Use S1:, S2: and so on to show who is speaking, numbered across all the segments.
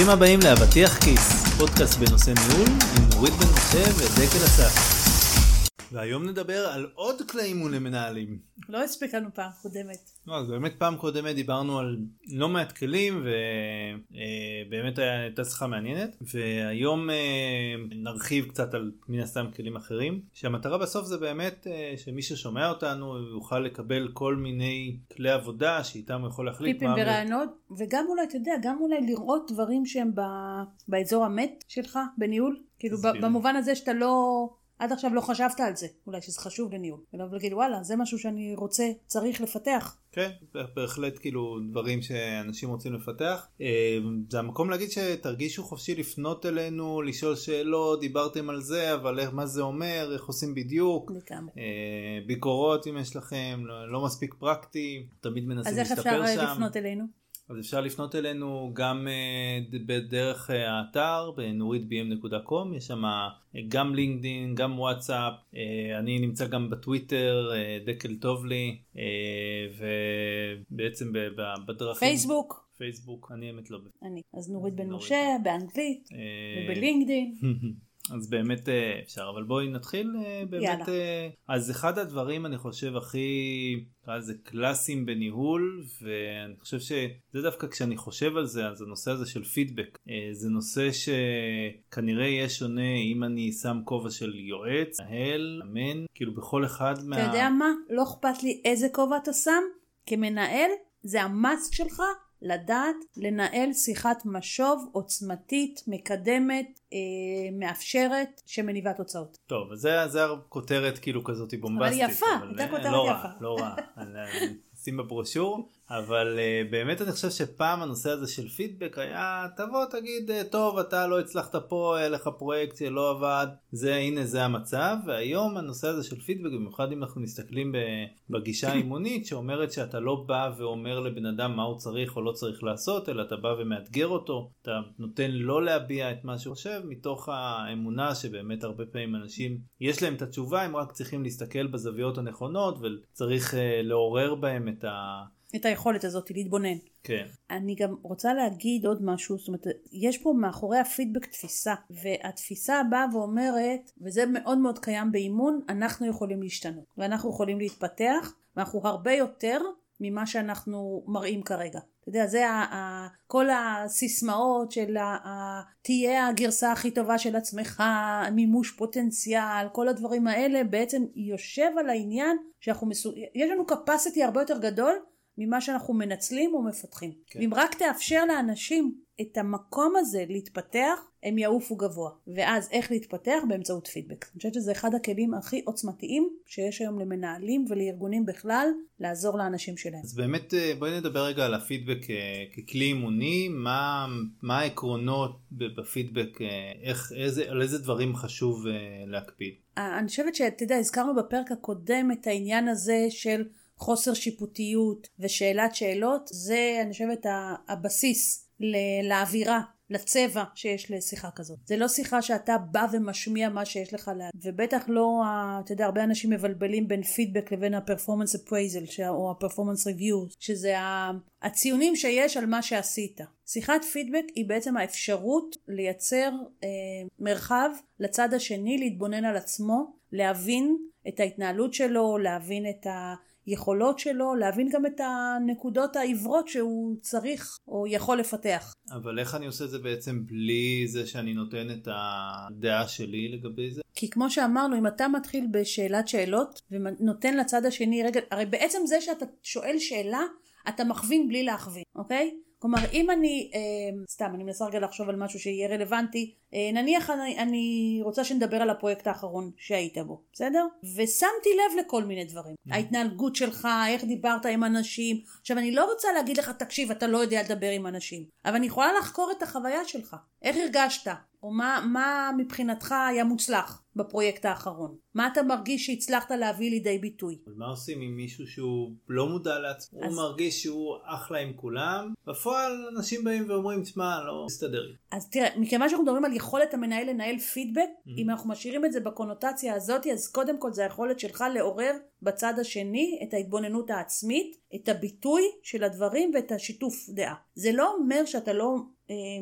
S1: ברוכים הבאים לאבטיח כיס, פודקאסט בנושא ניהול עם נורית בן משה ודקל אסף. והיום נדבר על עוד כלי אימון למנהלים.
S2: לא הספיק לנו פעם קודמת.
S1: לא, אז באמת פעם קודמת דיברנו על לא מעט כלים ובאמת הייתה שיחה מעניינת והיום אה, נרחיב קצת על מן הסתם כלים אחרים שהמטרה בסוף זה באמת אה, שמי ששומע אותנו יוכל לקבל כל מיני כלי עבודה שאיתם הוא יכול להחליט.
S2: טיפים ורעיונות וגם אולי אתה יודע גם אולי לראות דברים שהם באזור המת שלך בניהול כאילו במובן הזה שאתה לא עד עכשיו לא חשבת על זה, אולי שזה חשוב לניהול. ולא להגיד וואלה, זה משהו שאני רוצה, צריך לפתח.
S1: כן, בהחלט כאילו דברים שאנשים רוצים לפתח. אה, זה המקום להגיד שתרגישו חופשי לפנות אלינו, לשאול שאלות, דיברתם על זה, אבל איך, מה זה אומר, איך עושים בדיוק.
S2: לגמרי.
S1: אה, ביקורות אם יש לכם, לא, לא מספיק פרקטי, תמיד מנסים להשתפר שם.
S2: אז איך אפשר לפנות אלינו?
S1: אז אפשר לפנות אלינו גם uh, בדרך uh, האתר בנוריתbm.com יש שם uh, גם לינקדאין גם וואטסאפ אני נמצא גם בטוויטר דקל טוב לי ובעצם בדרכים.
S2: פייסבוק.
S1: פייסבוק אני האמת לא
S2: אני. אז נורית בן משה באנגלית ובלינקדאין
S1: אז באמת אה, אפשר אבל בואי נתחיל אה, באמת יאללה. אה, אז אחד הדברים אני חושב הכי זה קלאסיים בניהול ואני חושב שזה דווקא כשאני חושב על זה אז הנושא הזה של פידבק זה נושא שכנראה יהיה שונה אם אני שם כובע של יועץ, מנהל, אמן כאילו בכל אחד
S2: מה... אתה יודע מה? לא אכפת לי איזה כובע אתה שם כמנהל זה המאסט שלך לדעת לנהל שיחת משוב עוצמתית, מקדמת, אה, מאפשרת, שמניבה תוצאות.
S1: טוב, זה, זה הכותרת כאילו כזאת בומבסטית.
S2: אבל יפה, הייתה כותרת
S1: לא
S2: יפה.
S1: רע, לא רע, שים בברושור. אבל uh, באמת אני חושב שפעם הנושא הזה של פידבק היה תבוא תגיד uh, טוב אתה לא הצלחת פה היה לך פרויקט שלא עבד זה הנה זה המצב. והיום הנושא הזה של פידבק במיוחד אם אנחנו מסתכלים בגישה האימונית שאומרת שאתה לא בא ואומר לבן אדם מה הוא צריך או לא צריך לעשות אלא אתה בא ומאתגר אותו אתה נותן לא להביע את מה שהוא חושב מתוך האמונה שבאמת הרבה פעמים אנשים יש להם את התשובה הם רק צריכים להסתכל בזוויות הנכונות וצריך uh, לעורר בהם את ה...
S2: את היכולת הזאת להתבונן.
S1: כן.
S2: אני גם רוצה להגיד עוד משהו, זאת אומרת, יש פה מאחורי הפידבק תפיסה, והתפיסה באה ואומרת, וזה מאוד מאוד קיים באימון, אנחנו יכולים להשתנות, ואנחנו יכולים להתפתח, ואנחנו הרבה יותר ממה שאנחנו מראים כרגע. אתה יודע, זה ה- ה- כל הסיסמאות של ה- תהיה הגרסה הכי טובה של עצמך, מימוש פוטנציאל, כל הדברים האלה בעצם יושב על העניין שאנחנו מסוג... יש לנו capacity הרבה יותר גדול ממה שאנחנו מנצלים או מפתחים. כן. אם רק תאפשר לאנשים את המקום הזה להתפתח, הם יעופו גבוה. ואז איך להתפתח? באמצעות פידבק. אני חושבת שזה אחד הכלים הכי עוצמתיים שיש היום למנהלים ולארגונים בכלל, לעזור לאנשים שלהם.
S1: אז באמת אה, בואי נדבר רגע על הפידבק אה, ככלי אימוני, מה, מה העקרונות בפידבק, אה, איך, איזה, על איזה דברים חשוב להקפיד.
S2: אני חושבת שאתה יודע, הזכרנו בפרק הקודם את העניין הזה של חוסר שיפוטיות ושאלת שאלות זה אני חושבת הבסיס לאווירה לצבע שיש לשיחה כזאת. זה לא שיחה שאתה בא ומשמיע מה שיש לך לה... ובטח לא, אתה יודע, הרבה אנשים מבלבלים בין פידבק לבין הפרפורמנס אפרייזל או הפרפורמנס ריוויו, שזה הציונים שיש על מה שעשית. שיחת פידבק היא בעצם האפשרות לייצר אה, מרחב לצד השני להתבונן על עצמו, להבין את ההתנהלות שלו, להבין את ה... היכולות שלו, להבין גם את הנקודות העיוורות שהוא צריך או יכול לפתח.
S1: אבל איך אני עושה את זה בעצם בלי זה שאני נותן את הדעה שלי לגבי זה?
S2: כי כמו שאמרנו, אם אתה מתחיל בשאלת שאלות ונותן לצד השני רגע, הרי בעצם זה שאתה שואל שאלה, אתה מכווין בלי להכווין, אוקיי? כלומר אם אני, אה, סתם אני מנסה רגע לחשוב על משהו שיהיה רלוונטי, אה, נניח אני, אני רוצה שנדבר על הפרויקט האחרון שהיית בו, בסדר? ושמתי לב לכל מיני דברים, mm. ההתנהגות שלך, איך דיברת עם אנשים, עכשיו אני לא רוצה להגיד לך תקשיב אתה לא יודע לדבר עם אנשים, אבל אני יכולה לחקור את החוויה שלך, איך הרגשת, או מה, מה מבחינתך היה מוצלח בפרויקט האחרון? מה אתה מרגיש שהצלחת להביא לידי ביטוי?
S1: מה עושים עם מישהו שהוא לא מודע לעצמו, אז... הוא מרגיש שהוא אחלה עם כולם, בפועל אנשים באים ואומרים, תשמע, לא מסתדר לי.
S2: אז תראה, מכיוון שאנחנו מדברים על יכולת המנהל לנהל פידבק, mm-hmm. אם אנחנו משאירים את זה בקונוטציה הזאת, אז קודם כל זה היכולת שלך לעורר בצד השני את ההתבוננות העצמית, את הביטוי של הדברים ואת השיתוף דעה. זה לא אומר שאתה לא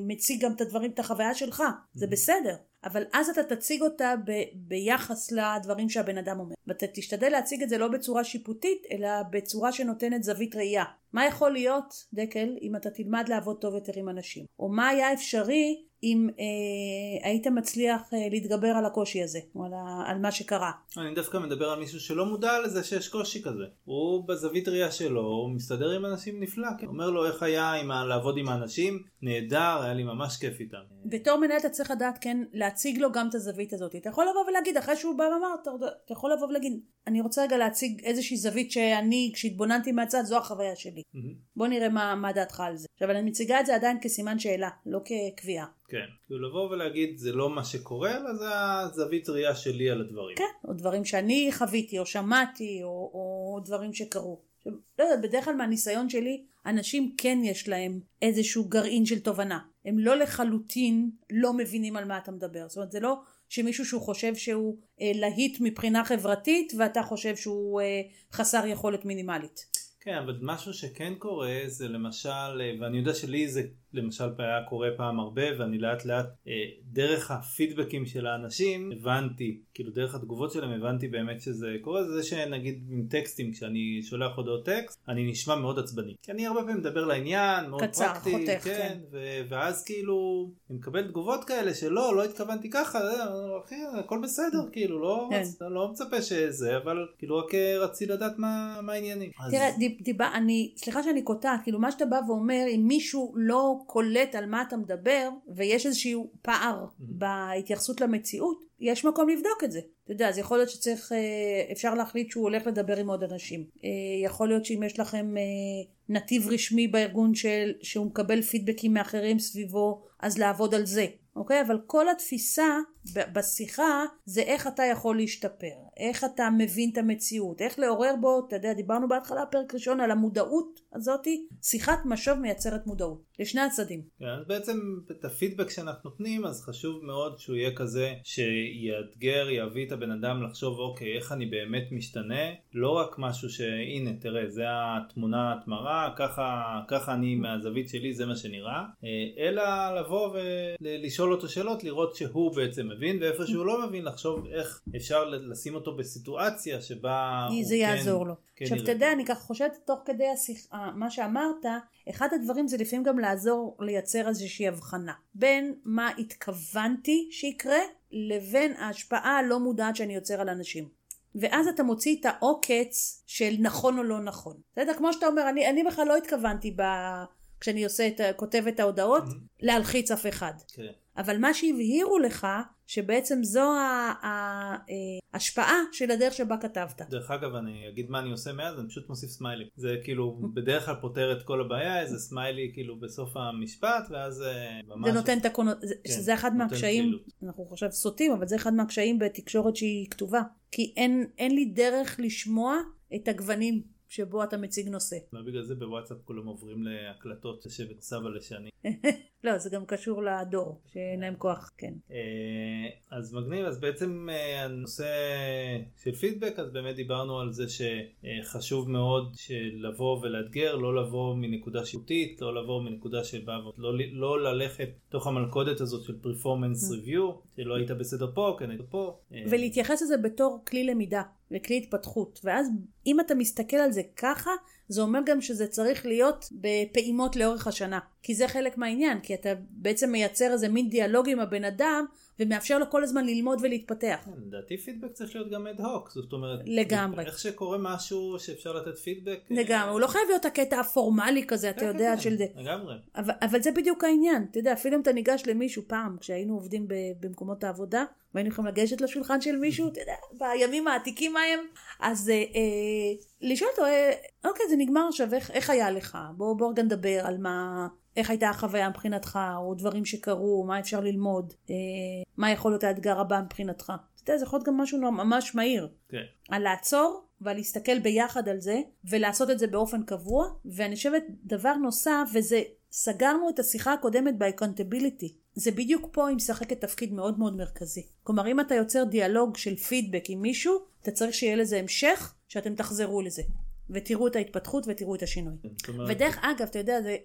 S2: מציג גם את הדברים, את החוויה שלך, זה בסדר. אבל אז אתה תציג אותה ב, ביחס לדברים שהבן אדם אומר. ואתה תשתדל להציג את זה לא בצורה שיפוטית, אלא בצורה שנותנת זווית ראייה. מה יכול להיות, דקל, אם אתה תלמד לעבוד טוב יותר עם אנשים? או מה היה אפשרי אם אה, היית מצליח אה, להתגבר על הקושי הזה, או על, ה, על מה שקרה.
S1: אני דווקא מדבר על מישהו שלא מודע לזה שיש קושי כזה. הוא בזווית ראייה שלו, הוא מסתדר עם אנשים נפלא. כן. אומר לו איך היה עם ה... לעבוד עם האנשים, נהדר, היה לי ממש כיף איתם.
S2: בתור מנהל אתה צריך לדעת כן להציג לו גם את הזווית הזאת. אתה יכול לבוא ולהגיד, אחרי שהוא בא ואמר, אתה, אתה יכול לבוא ולהגיד, אני רוצה רגע להציג איזושהי זווית שאני, כשהתבוננתי מהצד, זו החוויה שלי. Mm-hmm. בוא נראה מה, מה דעתך על זה. עכשיו, אני מציגה את זה עדיין כסימן שאלה, לא כקביעה.
S1: כן, כאילו לבוא ולהגיד זה לא מה שקורה, אלא זה הזווית ראייה שלי על הדברים.
S2: כן, או דברים שאני חוויתי, או שמעתי, או, או דברים שקרו. לא יודעת, בדרך כלל מהניסיון שלי, אנשים כן יש להם איזשהו גרעין של תובנה. הם לא לחלוטין לא מבינים על מה אתה מדבר. זאת אומרת, זה לא שמישהו שהוא חושב שהוא אה, להיט מבחינה חברתית, ואתה חושב שהוא אה, חסר יכולת מינימלית.
S1: כן, אבל משהו שכן קורה זה למשל, אה, ואני יודע שלי זה למשל היה קורה פעם הרבה ואני לאט לאט אה, דרך הפידבקים של האנשים הבנתי כאילו דרך התגובות שלהם הבנתי באמת שזה קורה זה שנגיד עם טקסטים כשאני שולח הודעות טקסט אני נשמע מאוד עצבני כי אני הרבה פעמים מדבר לעניין מאוד
S2: קצר,
S1: פרקטי
S2: חותך,
S1: כן,
S2: כן.
S1: ו- ואז כאילו אני מקבל תגובות כאלה שלא לא התכוונתי ככה אה, אחי הכל בסדר כאילו לא,
S2: כן.
S1: רצ, לא מצפה שזה אבל כאילו רק אה, רציתי לדעת מה, מה העניינים. אז-
S2: תראה, דיב, דיבה, אני, סליחה שאני קוטעת, כאילו מה שאתה בא ואומר, אם מישהו לא קולט על מה אתה מדבר, ויש איזשהו פער בהתייחסות למציאות, יש מקום לבדוק את זה. אתה יודע, אז יכול להיות שצריך, אה, אפשר להחליט שהוא הולך לדבר עם עוד אנשים. אה, יכול להיות שאם יש לכם אה, נתיב רשמי בארגון של, שהוא מקבל פידבקים מאחרים סביבו, אז לעבוד על זה. אוקיי? אבל כל התפיסה בשיחה זה איך אתה יכול להשתפר, איך אתה מבין את המציאות, איך לעורר בו, אתה יודע, דיברנו בהתחלה פרק ראשון על המודעות הזאתי, שיחת משוב מייצרת מודעות, לשני הצדדים.
S1: כן, אז בעצם את הפידבק שאנחנו נותנים אז חשוב מאוד שהוא יהיה כזה שיאתגר יביא את הבן אדם לחשוב אוקיי איך אני באמת משתנה לא רק משהו שהנה תראה זה התמונת מראה ככה ככה אני מהזווית שלי זה מה שנראה אה, אלא לבוא ולשאול אותו שאלות לראות שהוא בעצם מבין ואיפה שהוא לא מבין לחשוב איך אפשר לשים אותו בסיטואציה שבה הוא
S2: זה
S1: כן-
S2: יעזור לו.
S1: כן
S2: עכשיו. אתה יודע, אני ככה חושבת תוך כדי השיחה, מה שאמרת, אחד הדברים זה לפעמים גם לעזור לייצר איזושהי הבחנה בין מה התכוונתי שיקרה לבין ההשפעה הלא מודעת שאני יוצר על אנשים. ואז אתה מוציא את העוקץ של נכון או לא נכון. בסדר? כמו שאתה אומר, אני, אני בכלל לא התכוונתי ב... כשאני עושה את, כותב את ההודעות, להלחיץ אף אחד.
S1: כן.
S2: אבל מה שהבהירו לך, שבעצם זו אה, ההשפעה של הדרך שבה כתבת.
S1: דרך אגב אני אגיד מה אני עושה מאז אני פשוט מוסיף סמיילי זה כאילו בדרך כלל פותר את כל הבעיה איזה סמיילי כאילו בסוף המשפט ואז אה, ממש
S2: זה נותן את הכוונות,
S1: כן,
S2: שזה אחד מהקשיים,
S1: פעילות.
S2: אנחנו עכשיו סוטים, אבל זה אחד מהקשיים בתקשורת שהיא כתובה. כי אין, אין לי דרך לשמוע את הגוונים שבו אתה מציג נושא.
S1: לא בגלל זה בוואטסאפ כולם עוברים להקלטות לשבת סבא לשני.
S2: לא, זה גם קשור לדור, שאין להם כוח, כן.
S1: אה, אז מגניב אז בעצם אה, הנושא של פידבק אז באמת דיברנו על זה שחשוב מאוד לבוא ולאתגר לא לבוא מנקודה שיפוטית לא לבוא מנקודה שבאה לא, לא ללכת תוך המלכודת הזאת של פרפורמנס ריוויו שלא היית בסדר פה כן היית פה. אה,
S2: ולהתייחס לזה בתור כלי למידה וכלי התפתחות. ואז אם אתה מסתכל על זה ככה, זה אומר גם שזה צריך להיות בפעימות לאורך השנה. כי זה חלק מהעניין, כי אתה בעצם מייצר איזה מין דיאלוג עם הבן אדם, ומאפשר לו כל הזמן ללמוד ולהתפתח.
S1: כן, לדעתי פידבק צריך להיות גם אד הוק זאת אומרת
S2: לגמרי.
S1: איך שקורה משהו שאפשר לתת פידבק אה,
S2: לגמרי, הוא לא חייב להיות הקטע הפורמלי כזה, אתה
S1: כן,
S2: יודע,
S1: כן,
S2: של זה.
S1: לגמרי
S2: אבל, זה בדיוק העניין, אתה יודע, אפילו אם אתה ניגש למישהו פעם, כשהיינו עובדים במקומות העבודה, והיינו יכולים לגשת לשולחן של מישהו, אתה יודע, בימים העתיקים ההם, אז אה, אה, לשאול אותו, אה, אוקיי, זה נגמר עכשיו, איך, איך היה לך? בוא, בוא רגע נדבר על מה, איך הייתה החוויה מבחינתך, או דברים שקרו, מה אפשר ללמוד, אה, מה יכול להיות האתגר הבא מבחינתך. אתה יודע, זה יכול להיות גם משהו ממש מהיר.
S1: כן.
S2: על לעצור ועל להסתכל ביחד על זה ולעשות את זה באופן קבוע ואני חושבת דבר נוסף וזה סגרנו את השיחה הקודמת ב-accountability זה בדיוק פה היא משחקת תפקיד מאוד מאוד מרכזי כלומר אם אתה יוצר דיאלוג של פידבק עם מישהו אתה צריך שיהיה לזה המשך שאתם תחזרו לזה ותראו את ההתפתחות ותראו את השינוי.
S1: זאת אומרת,
S2: ודרך אגב, אתה יודע, זה,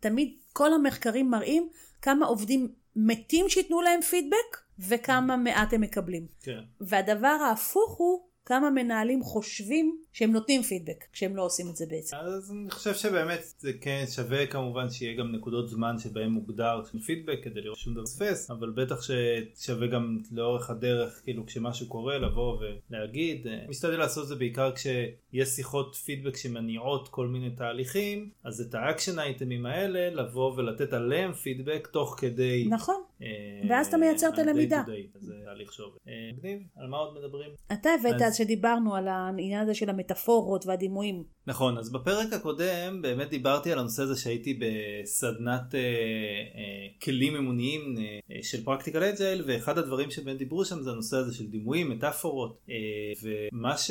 S2: תמיד כל המחקרים מראים כמה עובדים מתים שייתנו להם פידבק וכמה מעט הם מקבלים.
S1: כן.
S2: והדבר ההפוך הוא כמה מנהלים חושבים שהם נותנים פידבק כשהם לא עושים את זה בעצם.
S1: אז אני חושב שבאמת זה כן שווה כמובן שיהיה גם נקודות זמן שבהם מוגדר פידבק כדי לראות שום דבר פס אבל בטח ששווה גם לאורך הדרך כאילו כשמשהו קורה לבוא ולהגיד אה, משתדל לעשות זה בעיקר כשיש שיחות פידבק שמניעות כל מיני תהליכים אז את ה action item ים האלה לבוא ולתת עליהם פידבק תוך כדי.
S2: נכון.
S1: אה,
S2: ואז אתה מייצר את הלמידה.
S1: זה תהליך שעובד. אה, מגניב, על מה עוד מדברים?
S2: אתה הבאת
S1: אז-
S2: שדיברנו על העניין הזה של המטאפורות והדימויים.
S1: נכון אז בפרק הקודם באמת דיברתי על הנושא הזה שהייתי בסדנת אה, אה, כלים אימוניים אה, של Practical Agile ואחד הדברים שבהם דיברו שם זה הנושא הזה של דימויים מטאפורות אה, ומה ש...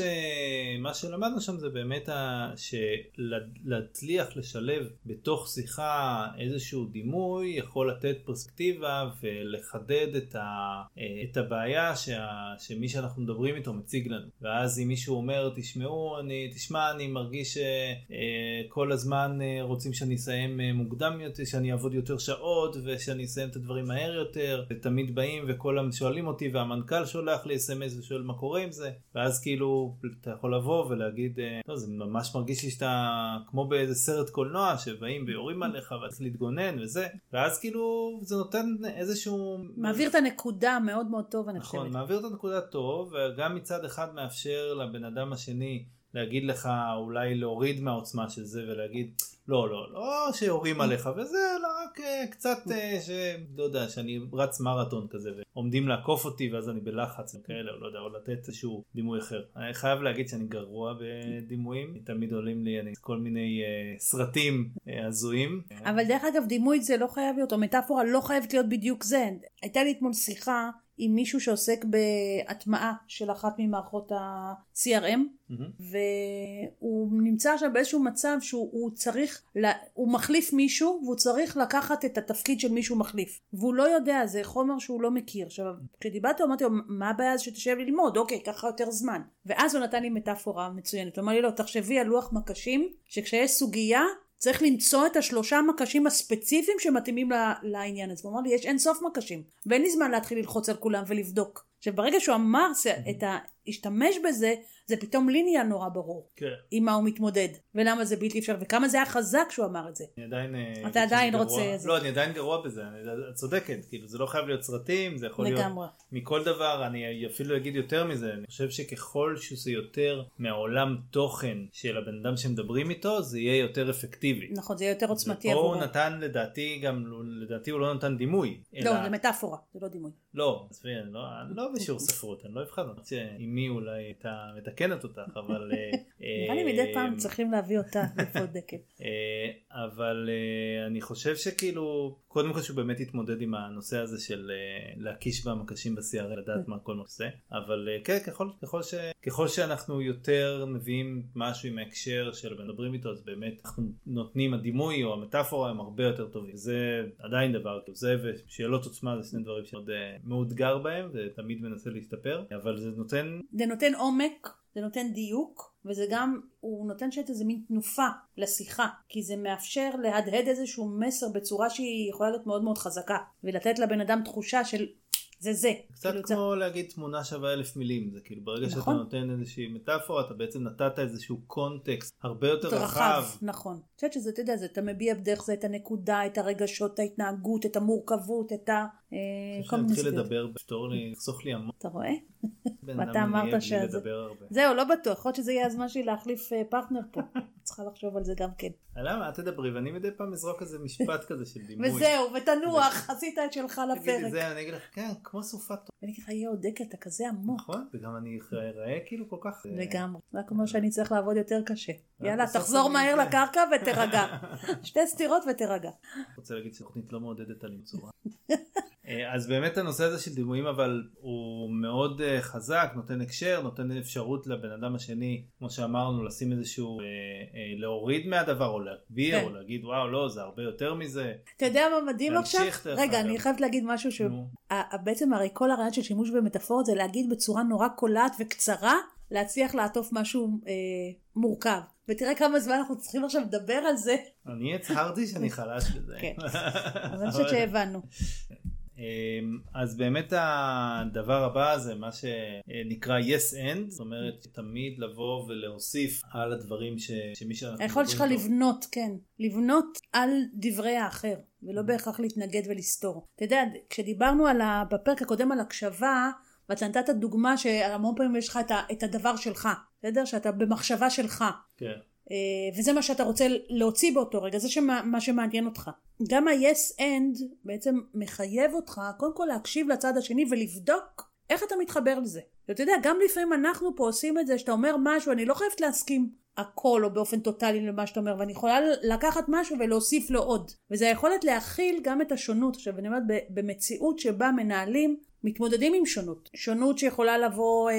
S1: שלמדנו שם זה באמת ה... שלהצליח לשלב בתוך שיחה איזשהו דימוי יכול לתת פרספקטיבה ולחדד את, ה... אה, את הבעיה שה... שמי שאנחנו מדברים איתו מציג לנו. ואז אם מישהו אומר תשמעו אני תשמע אני מרגיש שכל הזמן אה, רוצים שאני אסיים אה, מוקדם יותר שאני אעבוד יותר שעות ושאני אסיים את הדברים מהר יותר. ותמיד באים וכולם שואלים אותי והמנכ"ל שולח לי אס.אם.אס ושואל מה קורה עם זה? ואז כאילו אתה יכול לבוא ולהגיד אה, לא, זה ממש מרגיש לי שאתה כמו באיזה סרט קולנוע שבאים ויורים עליך ואתה להתגונן וזה. ואז כאילו זה נותן איזשהו
S2: מעביר את הנקודה מאוד מאוד טוב, אני
S1: נכון,
S2: חושבת.
S1: מעביר את הנקודה טוב, וגם מצד אחד מאפשר לבן אדם השני להגיד לך אולי להוריד מהעוצמה של זה ולהגיד לא לא לא שיורים עליך וזה לא רק אה, קצת אה, ש... לא יודע שאני רץ מרתון כזה ועומדים לעקוף אותי ואז אני בלחץ וכאלה או לא יודע או לתת איזשהו דימוי אחר. אני חייב להגיד שאני גרוע בדימויים תמיד עולים לי אני, כל מיני אה, סרטים אה, הזויים.
S2: אבל דרך אגב, דימוי זה לא חייב להיות, או מטאפורה לא חייבת להיות בדיוק זה. הייתה לי אתמול שיחה עם מישהו שעוסק בהטמעה של אחת ממערכות ה-CRM,
S1: מהמם.
S2: והוא נמצא עכשיו באיזשהו מצב שהוא הוא צריך, לה- הוא מחליף מישהו והוא צריך לקחת את התפקיד של מישהו מחליף. והוא לא יודע, זה חומר שהוא לא מכיר. עכשיו, כשדיברתי אמרתי לו, מה הבעיה אז שתשב ללמוד? אוקיי, ככה יותר זמן. ואז הוא נתן לי מטאפורה מצוינת. הוא אמר לי, לא, תחשבי על לוח מקשים, שכשיש סוגיה, צריך למצוא את השלושה מקשים הספציפיים שמתאימים לעניין הזה. הוא אמר לי, יש אין סוף מקשים, ואין לי זמן להתחיל ללחוץ על כולם ולבדוק. עכשיו, ברגע שהוא אמר, את ה... השתמש בזה, זה פתאום לי נהיה נורא ברור.
S1: כן.
S2: עם מה הוא מתמודד, ולמה זה בלתי אפשרי, וכמה זה היה חזק שהוא אמר את זה.
S1: אני עדיין אה,
S2: אתה עדיין
S1: גרוע.
S2: רוצה זה.
S1: לא אני עדיין גרוע בזה אני- את צודקת כאילו זה לא חייב להיות סרטים זה יכול להיות
S2: לגמרי.
S1: מכל דבר אני אפילו אגיד יותר מזה אני חושב שככל שזה יותר מהעולם תוכן של הבן אדם שמדברים איתו זה יהיה יותר אפקטיבי.
S2: נכון, זה יהיה יותר עוצמתי
S1: ופה
S2: עבורו.
S1: הוא נתן לדעתי גם לדעתי הוא לא נתן דימוי.
S2: לא,
S1: אלא-
S2: זה מטאפורה, זה לא דימוי.
S1: לא, עזבי, אני לא, אני לא בשיעור ספרות, אני לא אבחן אותך. שאמי אולי הייתה מתקנת אותך, אבל... אה,
S2: נראה לי מדי
S1: אה,
S2: פעם צריכים להביא אותה לבודקת.
S1: אה, אבל אה, אני חושב שכאילו קודם כל שהוא באמת יתמודד עם הנושא הזה של אה, להקיש במקשים ב-CRL לדעת מה כל עושה אבל אה, כן ככל, ככל, ש, ככל שאנחנו יותר מביאים משהו עם ההקשר של מדברים איתו אז באמת אנחנו נותנים הדימוי או המטאפורה הם הרבה יותר טובים זה עדיין דבר כאילו זה ושאלות עוצמה זה שני דברים אה, מאותגר בהם ותמיד מנסה להשתפר אבל זה נותן
S2: זה נותן עומק, זה נותן דיוק, וזה גם, הוא נותן שאת איזה מין תנופה לשיחה, כי זה מאפשר להדהד איזשהו מסר בצורה שהיא יכולה להיות מאוד מאוד חזקה, ולתת לבן אדם תחושה של זה זה.
S1: קצת
S2: כאילו,
S1: כמו להגיד תמונה שווה אלף מילים זה כאילו ברגע שאתה
S2: נכון.
S1: נותן איזושהי מטאפורה אתה בעצם נתת איזשהו קונטקסט הרבה יותר
S2: זה
S1: רחב.
S2: נכון. אני חושבת שזה, אתה יודע, זה, אתה מביע דרך זה את הנקודה, את הרגשות, את ההתנהגות, את המורכבות, את ה...
S1: אני
S2: כל מיני
S1: שנתחיל
S2: סוגיות.
S1: לדבר, לפתור לי, לחסוך לי המון.
S2: אתה רואה? ואתה
S1: אני
S2: אמרת שזה-. זהו, לא בטוח, יכול להיות שזה יהיה הזמן שלי להחליף אה, פרטנר פה. צריכה לחשוב על זה גם כן.
S1: למה? את תדברי ואני מדי פעם אזרוק איזה משפט כזה של דימוי.
S2: וזהו, ותנוח, עשית את שלך
S1: תגידי
S2: לפרק.
S1: זה, אני אגיד לך, כן, כמו סופת טוב.
S2: ואני אגיד לך, יואו, דקל, אתה כזה עמוק.
S1: נכון? וגם אני אראה כאילו כל כך... אה,
S2: לגמרי. רק אומר שאני צריך לעבוד יותר קשה. יאללה, תחזור
S1: אני
S2: מהר
S1: זה.
S2: לקרקע ותירגע. שתי סטירות ותירגע.
S1: רוצה להגיד שהתוכנית לא מעודדת על צורה. אה, אז באמת הנושא הזה של דימויים אבל הוא מאוד אה, חזק, נותן הקשר, נותן אפשרות לבן אדם השני, כמו שאמרנו, לשים איזשהו, אה, אה, להוריד מהדבר או להגביר
S2: כן.
S1: או להגיד וואו לא זה הרבה יותר מזה.
S2: אתה יודע מה מדהים עכשיו? רגע,
S1: אגב.
S2: אני חייבת להגיד משהו. שבעצם הרי כל הרעיון של שימוש במטאפורות זה להגיד בצורה נורא קולעת וקצרה להצליח לעטוף משהו אה, מורכב. ותראה כמה זמן אנחנו צריכים עכשיו לדבר על זה.
S1: אני הצהרתי שאני חלש בזה.
S2: כן, אבל אני חושבת שהבנו.
S1: אמ, אז באמת הדבר הבא זה מה שנקרא yes end, זאת אומרת תמיד לבוא ולהוסיף על הדברים ש... שמי שאנחנו...
S2: היכולת שלך לבנות, כן, לבנות על דברי האחר, ולא בהכרח להתנגד ולסתור. אתה יודע, כשדיברנו על ה... בפרק הקודם על הקשבה, ואתה נתת דוגמה שהמון פעמים יש לך את הדבר שלך, בסדר? שאתה במחשבה שלך.
S1: כן.
S2: אה, וזה מה שאתה רוצה להוציא באותו רגע, זה שמה, מה שמעניין אותך. גם ה-yes end בעצם מחייב אותך קודם כל להקשיב לצד השני ולבדוק איך אתה מתחבר לזה. ואתה יודע, גם לפעמים אנחנו פה עושים את זה, שאתה אומר משהו, אני לא חייבת להסכים הכל או באופן טוטאלי למה שאתה אומר, ואני יכולה לקחת משהו ולהוסיף לו עוד. וזה היכולת להכיל גם את השונות. עכשיו, אני אומרת, במציאות שבה מנהלים מתמודדים עם שונות. שונות שיכולה לבוא אה,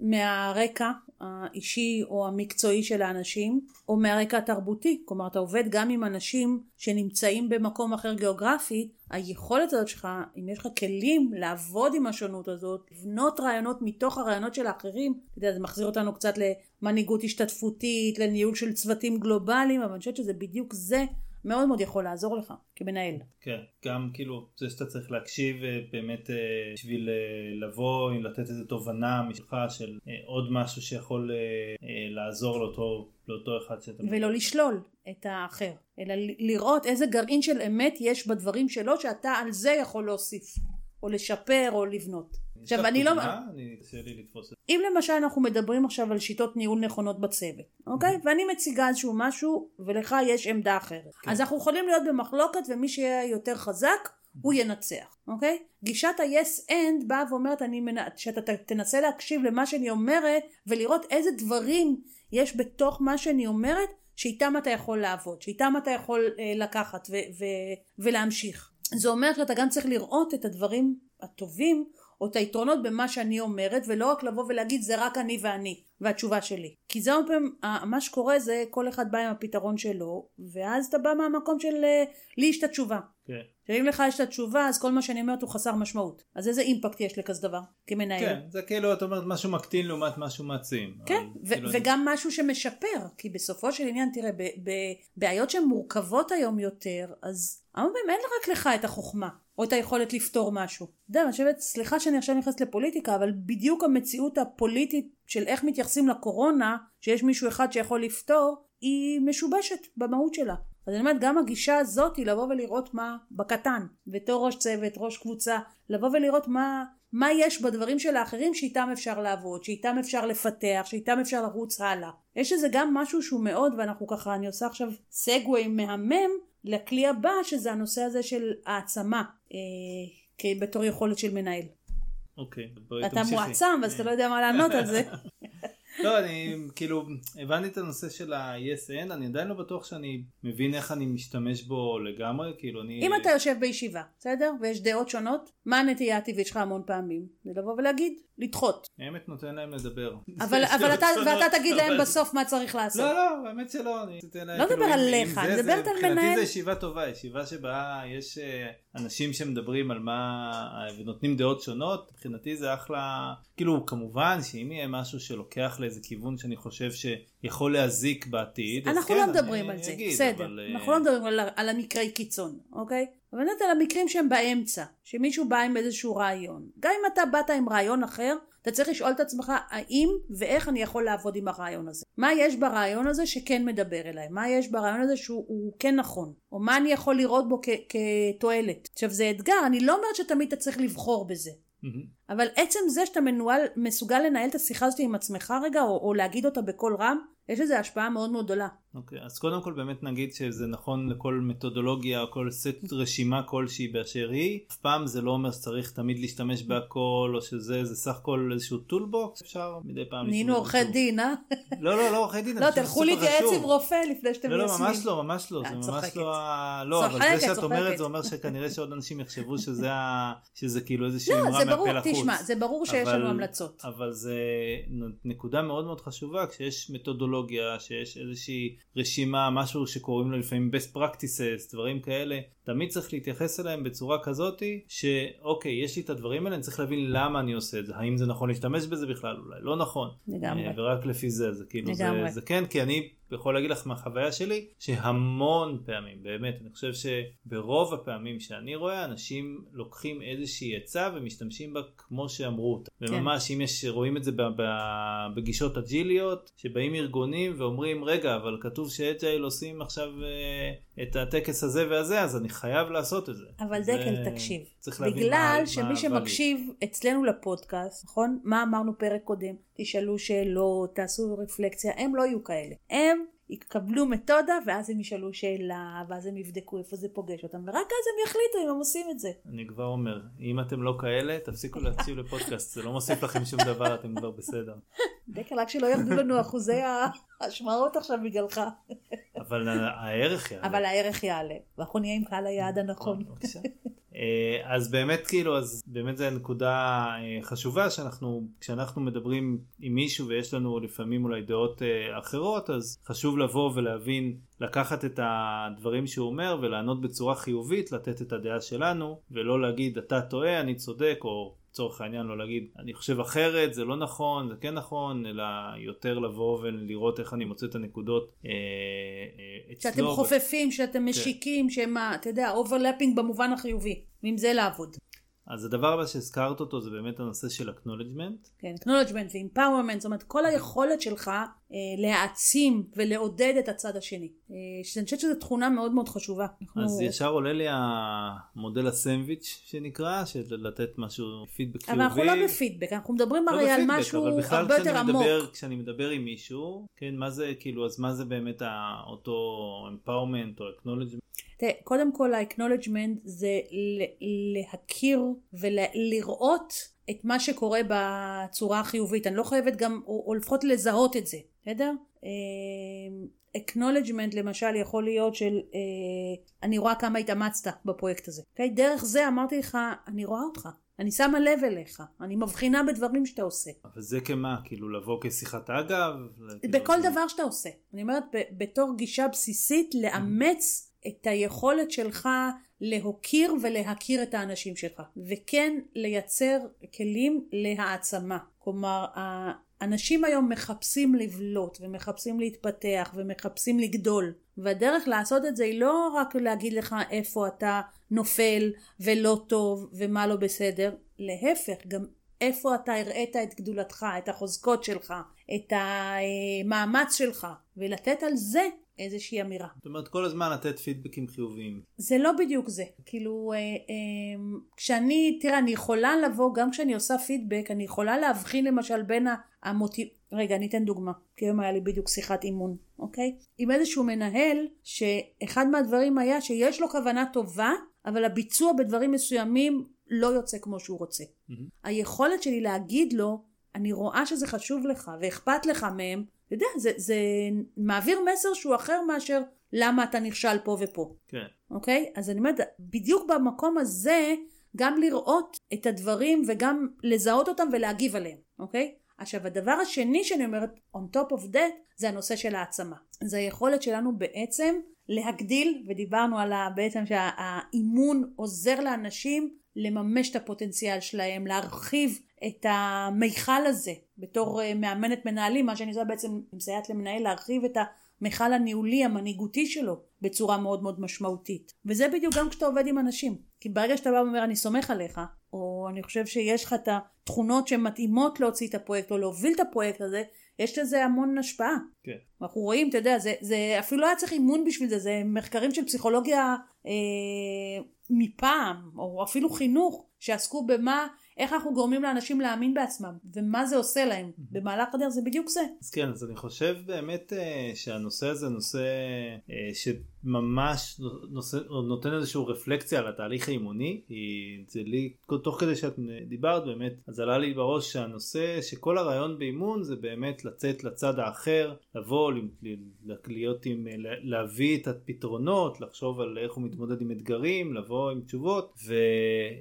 S2: מהרקע האישי או המקצועי של האנשים, או מהרקע התרבותי. כלומר, אתה עובד גם עם אנשים שנמצאים במקום אחר גיאוגרפי, היכולת הזאת שלך, אם יש לך כלים לעבוד עם השונות הזאת, לבנות רעיונות מתוך הרעיונות של האחרים, אתה יודע, זה מחזיר אותנו קצת למנהיגות השתתפותית, לניהול של צוותים גלובליים, אבל אני חושבת שזה בדיוק זה מאוד מאוד יכול לעזור לך כמנהל.
S1: כן, גם כאילו זה שאתה צריך להקשיב אה, באמת אה, בשביל אה, לבוא, לתת איזו תובנה משלך של עוד משהו שיכול לעזור לאותו, לאותו אחד שאתה...
S2: ולא לשלול את האחר, אלא לראות איזה גרעין של אמת יש בדברים שלו שאתה על זה יכול להוסיף, או לשפר או לבנות.
S1: עכשיו אני לא... אני קשה לי לתפוס את
S2: אם למשל אנחנו מדברים עכשיו על שיטות ניהול נכונות בצוות, אוקיי? ואני מציגה איזשהו משהו ולך יש עמדה אחרת. כן. אז אנחנו יכולים להיות במחלוקת ומי שיהיה יותר חזק הוא ינצח, אוקיי? גישת ה-yes end באה ואומרת אני מנ... שאתה תנסה להקשיב למה שאני אומרת ולראות איזה דברים יש בתוך מה שאני אומרת שאיתם אתה יכול לעבוד, שאיתם אתה יכול אה, לקחת ו- ו- ולהמשיך. זה אומר שאתה גם צריך לראות את הדברים הטובים או את היתרונות במה שאני אומרת ולא רק לבוא ולהגיד זה רק אני ואני והתשובה שלי. כי זה הרבה פעמים מה שקורה זה כל אחד בא עם הפתרון שלו ואז אתה בא מהמקום של אה, לי יש את התשובה
S1: כן.
S2: שאם לך יש את התשובה אז כל מה שאני אומרת הוא חסר משמעות אז איזה אימפקט יש לכזה דבר כמנהל
S1: כן זה כאילו את אומרת משהו מקטין לעומת משהו מעצים
S2: כן ו- כאילו וגם אני... משהו שמשפר כי בסופו של עניין תראה בבעיות שהן מורכבות היום יותר אז הרבה פעמים אין רק לך את החוכמה או את היכולת לפתור משהו. אתה יודע, אני חושבת, סליחה שאני עכשיו נכנסת לפוליטיקה, אבל בדיוק המציאות הפוליטית של איך מתייחסים לקורונה, שיש מישהו אחד שיכול לפתור, היא משובשת במהות שלה. אז אני אומרת, גם הגישה הזאת היא לבוא ולראות מה בקטן, בתור ראש צוות, ראש קבוצה, לבוא ולראות מה, מה יש בדברים של האחרים שאיתם אפשר לעבוד, שאיתם אפשר לפתח, שאיתם אפשר לרוץ הלאה. יש איזה גם משהו שהוא מאוד, ואנחנו ככה, אני עושה עכשיו סגווי מהמם, לכלי הבא שזה הנושא הזה של העצמה אה, בתור יכולת של מנהל.
S1: אוקיי,
S2: בואי תמשיכי. אתה מועצם אז אתה לא יודע מה לענות על זה.
S1: לא, אני כאילו הבנתי את הנושא של ה-ESN, אני עדיין לא בטוח שאני מבין איך אני משתמש בו לגמרי, כאילו אני...
S2: אם אתה יושב בישיבה, בסדר? ויש דעות שונות, מה הנטייה הטבעית שלך המון פעמים? זה לבוא ולהגיד, לדחות.
S1: האמת נותן להם לדבר.
S2: אבל, אבל אתה, ואתה תגיד להם בסוף מה צריך לעשות.
S1: לא, לא, האמת שלא. אני
S2: לא מדבר כאילו, עליך, אני מדברת על מנהל.
S1: מבחינתי זו ישיבה טובה, ישיבה שבה יש אה, אנשים שמדברים על מה, ונותנים דעות שונות, מבחינתי זה אחלה, כאילו כמובן שאם יהיה משהו שלוקח לאיזה כיוון שאני חושב שיכול להזיק בעתיד,
S2: אז כן,
S1: לא
S2: מדברים על זה, בסדר, אנחנו לא מדברים על, על המקרי קיצון, אוקיי? אבל נדעת על המקרים שהם באמצע, שמישהו בא עם איזשהו רעיון. גם אם אתה באת עם רעיון אחר, אתה צריך לשאול את עצמך האם ואיך אני יכול לעבוד עם הרעיון הזה. מה יש ברעיון הזה שכן מדבר אליי? מה יש ברעיון הזה שהוא כן נכון? או מה אני יכול לראות בו כתועלת? עכשיו זה אתגר, אני לא אומרת שתמיד אתה צריך לבחור בזה. אבל עצם זה שאתה מנוהל, מסוגל לנהל את השיחה הזאת עם עצמך רגע, או, או להגיד אותה בקול רם, יש לזה השפעה מאוד מאוד גדולה.
S1: אוקיי, okay, אז קודם כל באמת נגיד שזה נכון לכל מתודולוגיה או כל סט רשימה כלשהי באשר היא. אף פעם זה לא אומר שצריך תמיד להשתמש בהכל או שזה זה סך הכל איזשהו toolbox אפשר מדי פעם.
S2: נהיינו עורכי דין אה?
S1: לא לא לא עורכי דין.
S2: לא תלכו להתייעץ עם רופא לפני שאתם
S1: מיישמים. לא לא ממש לא ממש לא זה ממש לא. לא אבל זה שאת אומרת זה אומר שכנראה שעוד אנשים יחשבו שזה שזה כאילו איזושהי
S2: אמרה מהפה לחוץ. תשמע זה ברור שיש לנו המלצות.
S1: אבל זה נקודה מאוד מאוד חשובה כשיש מתודולוגיה שיש איזושהי רשימה משהו שקוראים לו לפעמים best practices דברים כאלה תמיד צריך להתייחס אליהם בצורה כזאתי שאוקיי יש לי את הדברים האלה אני צריך להבין למה אני עושה את זה האם זה נכון להשתמש בזה בכלל אולי לא נכון
S2: לגמרי.
S1: אה, ורק לפי זה זה כאילו זה,
S2: לגמרי.
S1: זה כן כי אני יכול להגיד לך מהחוויה שלי שהמון פעמים באמת אני חושב שברוב הפעמים שאני רואה אנשים לוקחים איזושהי עצה ומשתמשים בה כמו שאמרו אותה
S2: כן.
S1: וממש אם יש רואים את זה בגישות אג'יליות שבאים ארגונים ואומרים רגע אבל כתוב שאג'ייל עושים עכשיו אה, את הטקס הזה והזה אז אני חייב לעשות את זה.
S2: אבל
S1: זה-
S2: דקל תקשיב,
S1: צריך להבין
S2: בגלל
S1: מה-
S2: שמי
S1: מה
S2: שמקשיב אצלנו לפודקאסט, נכון? מה אמרנו פרק קודם? תשאלו שאלות, תעשו רפלקציה, הם לא יהיו כאלה. הם יקבלו מתודה ואז הם ישאלו שאלה ואז הם יבדקו איפה זה פוגש אותם ורק אז הם יחליטו אם הם עושים את זה.
S1: אני כבר אומר אם אתם לא כאלה תפסיקו להקשיב לפודקאסט זה לא מוסיף לכם שום דבר אתם כבר בסדר.
S2: דקל רק שלא ירדו לנו אחוזי ההשמעות עכשיו בגללך,
S1: אבל הערך יעלה.
S2: אבל הערך יעלה ואנחנו נהיה עם קהל היעד הנכון.
S1: אה, אז באמת כאילו אז באמת זו נקודה אה, חשובה שאנחנו כשאנחנו מדברים עם מישהו ויש לנו לפעמים אולי דעות אה, אחרות אז חשוב לבוא ולהבין לקחת את הדברים שהוא אומר ולענות בצורה חיובית לתת את הדעה שלנו ולא להגיד אתה טועה אני צודק או לצורך העניין לא להגיד אני חושב אחרת זה לא נכון זה כן נכון אלא יותר לבוא ולראות איך אני מוצא את הנקודות אה, אה, אצלו.
S2: שאתם חופפים, שאתם משיקים, שהם, ה- אתה יודע, overlapping במובן החיובי, ועם זה לעבוד.
S1: אז הדבר הבא שהזכרת אותו זה באמת הנושא של acknowledgement.
S2: כן, acknowledgement ו-empowerment, זאת אומרת כל היכולת שלך אה, להעצים ולעודד את הצד השני. אה, שאני חושבת שזו תכונה מאוד מאוד חשובה. אנחנו-
S1: אז ישר עולה לי המודל הסנדוויץ' שנקרא, של לתת משהו פידבק חיובי.
S2: אבל אנחנו לא בפידבק, אנחנו מדברים
S1: לא
S2: הרי על
S1: בפידבק,
S2: משהו
S1: אבל
S2: הרבה יותר
S1: כשאני
S2: עמוק.
S1: מדבר, כשאני מדבר עם מישהו, כן, מה זה כאילו, אז מה זה באמת אותו empowerment או acknowledgement?
S2: תראה, קודם כל ה-acknowledgement זה להכיר ולראות את מה שקורה בצורה החיובית. אני לא חייבת גם, או, או לפחות לזהות את זה, בסדר? אה, acknowledgement למשל יכול להיות של אה, אני רואה כמה התאמצת בפרויקט הזה. Okay? דרך זה אמרתי לך, אני רואה אותך. אני שמה לב אליך, אני מבחינה בדברים שאתה עושה.
S1: אבל זה כמה? כאילו לבוא כשיחת אגב?
S2: בכל
S1: זה-
S2: דבר שאתה עושה. אני אומרת, בתור גישה בסיסית, לאמץ את היכולת שלך להוקיר ולהכיר את האנשים שלך. וכן לייצר כלים להעצמה. כלומר, האנשים היום מחפשים לבלוט ומחפשים להתפתח ומחפשים לגדול. והדרך לעשות את זה היא לא רק להגיד לך איפה אתה נופל ולא טוב ומה לא בסדר, להפך, גם איפה אתה הראית את גדולתך, את החוזקות שלך, את המאמץ שלך, ולתת על זה איזושהי אמירה.
S1: זאת אומרת כל הזמן לתת פידבקים חיוביים.
S2: זה לא בדיוק זה. כאילו, אה, אה, כשאני, תראה, אני יכולה לבוא, גם כשאני עושה פידבק, אני יכולה להבחין למשל בין המוטיב... רגע, אני אתן דוגמה, כי היום היה לי בדיוק שיחת אימון, אוקיי? עם איזשהו מנהל, שאחד מהדברים היה שיש לו כוונה טובה, אבל הביצוע בדברים מסוימים לא יוצא כמו שהוא רוצה.
S1: מהמם.
S2: היכולת שלי להגיד לו, אני רואה שזה חשוב לך ואכפת לך מהם, אתה יודע, זה, זה מעביר מסר שהוא אחר מאשר למה אתה נכשל פה ופה.
S1: כן.
S2: אוקיי? אז אני אומרת, בדיוק במקום הזה, גם לראות את הדברים וגם לזהות אותם ולהגיב עליהם, אוקיי? עכשיו, הדבר השני שאני אומרת, on top of that, זה הנושא של העצמה. זה היכולת שלנו בעצם להגדיל, ודיברנו על ה- בעצם שהאימון עוזר לאנשים לממש את הפוטנציאל שלהם, להרחיב את המיכל הזה. בתור אה, מאמנת מנהלים, מה שאני עושה בעצם מסייעת למנהל להרחיב את המיכל הניהולי המנהיגותי שלו בצורה מאוד מאוד משמעותית. וזה בדיוק גם כשאתה עובד עם אנשים. כי ברגע שאתה בא ואומר אני סומך עליך, או אני חושב שיש לך את התכונות שמתאימות להוציא את הפרויקט או להוביל את הפרויקט הזה, יש לזה המון השפעה.
S1: כן.
S2: אנחנו רואים, אתה יודע, זה, זה אפילו לא היה צריך אימון בשביל זה, זה מחקרים של פסיכולוגיה אה, מפעם, או אפילו חינוך, שעסקו במה, איך אנחנו גורמים לאנשים להאמין בעצמם, ומה זה עושה להם. במהלך הדרך זה בדיוק זה.
S1: אז כן, אז אני חושב באמת אה, שהנושא הזה נושא אה, שממש נושא, נותן איזושהי רפלקציה על התהליך האימוני, זה לי, תוך כדי שאת דיברת באמת, אז עלה לי בראש שהנושא, שכל הרעיון באימון זה באמת לצאת לצד האחר, לבוא, ל- ל- להיות עם, לה- להביא את הפתרונות, לחשוב על איך הוא מתמודד עם אתגרים, לבוא עם תשובות, ו,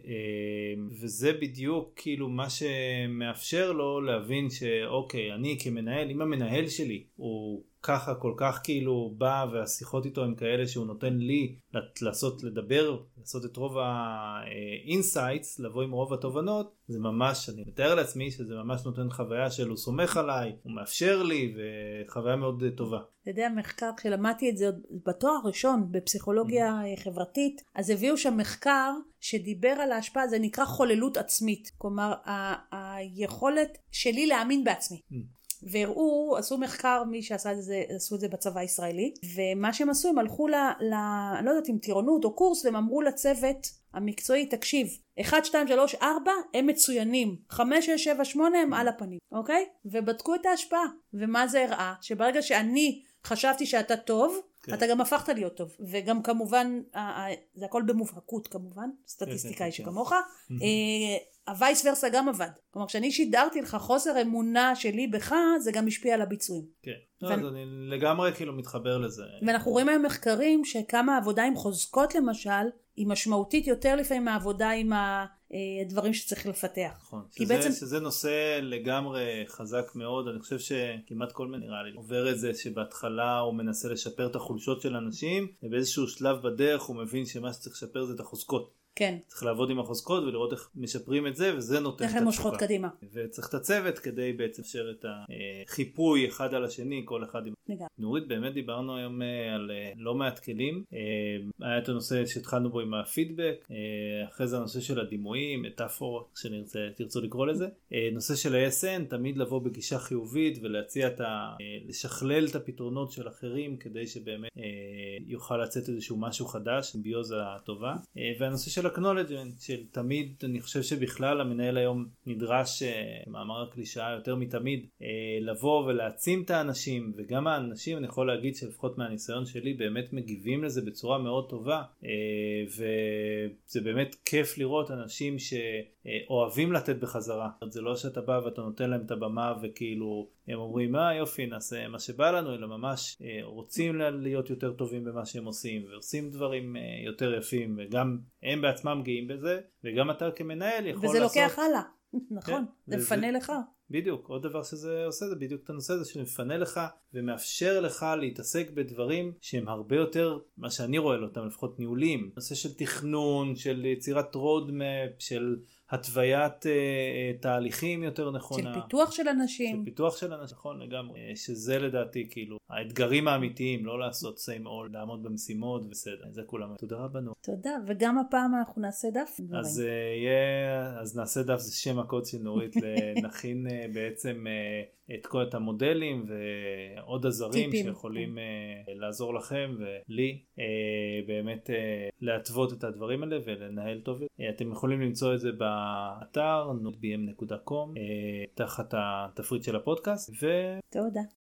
S1: אה, וזה בדיוק כאילו מה שמאפשר לו להבין שאוקיי, אני כמנהל, אם המנהל שלי הוא ככה כל כך כאילו בא והשיחות איתו הם כאלה שהוא נותן לי לעשות לדבר לעשות את רוב ה insights לבוא עם רוב התובנות זה ממש אני מתאר לעצמי שזה ממש נותן חוויה של הוא סומך עליי הוא מאפשר לי וחוויה מאוד טובה.
S2: אתה יודע מחקר כשלמדתי את זה עוד בתואר הראשון בפסיכולוגיה mm-hmm. חברתית אז הביאו שם מחקר שדיבר על ההשפעה זה נקרא חוללות עצמית כלומר היכולת שלי להאמין בעצמי. והראו, עשו מחקר, מי שעשה את זה, עשו את זה בצבא הישראלי, ומה שהם עשו, הם הלכו ל... ל לא יודעת אם טירונות או קורס, והם אמרו לצוות המקצועי, תקשיב, 1, 2, 3, 4 הם מצוינים, 5, 6, 7, 8 הם על הפנים, אוקיי? ובדקו את ההשפעה, ומה זה הראה? שברגע שאני חשבתי שאתה טוב, כן. אתה גם הפכת להיות טוב וגם כמובן זה הכל במובהקות כמובן סטטיסטיקאי כן, כן, כן. שכמוך הווייס ורסה גם עבד. כלומר, כשאני שידרתי לך חוסר אמונה שלי בך, זה גם השפיע על הביצועים.
S1: כן, לא, ו... אז אני לגמרי כאילו מתחבר לזה.
S2: ואנחנו רואים היום מחקרים שכמה עבודה עם חוזקות למשל, היא משמעותית יותר לפעמים מהעבודה עם הדברים שצריך לפתח.
S1: נכון, שזה, בעצם... שזה נושא לגמרי חזק מאוד, אני חושב שכמעט כל מיני נראה לי עובר את זה שבהתחלה הוא מנסה לשפר את החולשות של אנשים, ובאיזשהו שלב בדרך הוא מבין שמה שצריך לשפר זה את החוזקות.
S2: כן.
S1: צריך לעבוד עם החוזקות ולראות איך משפרים את זה וזה נותן את
S2: התשוקה. איך הן מושכות קדימה.
S1: וצריך את הצוות כדי בעצם לאפשר את החיפוי אחד על השני כל אחד עם...
S2: לגמרי.
S1: נורית באמת דיברנו היום אה, על אה, לא מעט כלים. אה, היה את הנושא שהתחלנו בו עם הפידבק, אחרי זה הנושא של הדימויים, מטאפורות, שתרצו לקרוא לזה. נושא של ה-SN, תמיד לבוא בגישה חיובית ולהציע את ה... לשכלל את הפתרונות של אחרים כדי שבאמת יוכל לצאת איזשהו משהו חדש, ביוזה טובה. והנושא של של acknowledgement של תמיד אני חושב שבכלל המנהל היום נדרש אה, מעבר לקלישאה יותר מתמיד אה, לבוא ולהעצים את האנשים וגם האנשים אני יכול להגיד שלפחות מהניסיון שלי באמת מגיבים לזה בצורה מאוד טובה אה, וזה באמת כיף לראות אנשים שאוהבים לתת בחזרה. זה לא שאתה בא ואתה נותן להם את הבמה וכאילו הם אומרים מה אה, יופי נעשה מה שבא לנו אלא ממש אה, רוצים להיות יותר טובים במה שהם עושים ועושים דברים אה, יותר יפים וגם הם בעצמם גאים בזה וגם אתה כמנהל יכול
S2: וזה
S1: לעשות.
S2: וזה לוקח הלאה נכון כן, זה מפנה לך.
S1: בדיוק עוד דבר שזה עושה זה בדיוק את הנושא הזה שמפנה לך ומאפשר לך להתעסק בדברים שהם הרבה יותר מה שאני רואה אותם לפחות ניהולים נושא של תכנון של יצירת רודמפ של התוויית אה, תהליכים יותר נכונה.
S2: של פיתוח של אנשים.
S1: של פיתוח של אנשים, נכון לגמרי. אה, שזה לדעתי כאילו האתגרים האמיתיים, לא לעשות same all, לעמוד במשימות בסדר. זה כולם. תודה רבה נו.
S2: תודה, וגם הפעם אנחנו נעשה דף.
S1: אז uh, יהיה, אז נעשה דף, זה שם הקוד של נורית, נכין uh, בעצם uh, את כל את המודלים ועוד עזרים טיפים. שיכולים uh, לעזור לכם ולי uh, באמת uh, להתוות את הדברים האלה ולנהל טוב. Uh, אתם יכולים למצוא את זה באתר notbm.com uh, תחת התפריט של הפודקאסט. ו...
S2: תודה.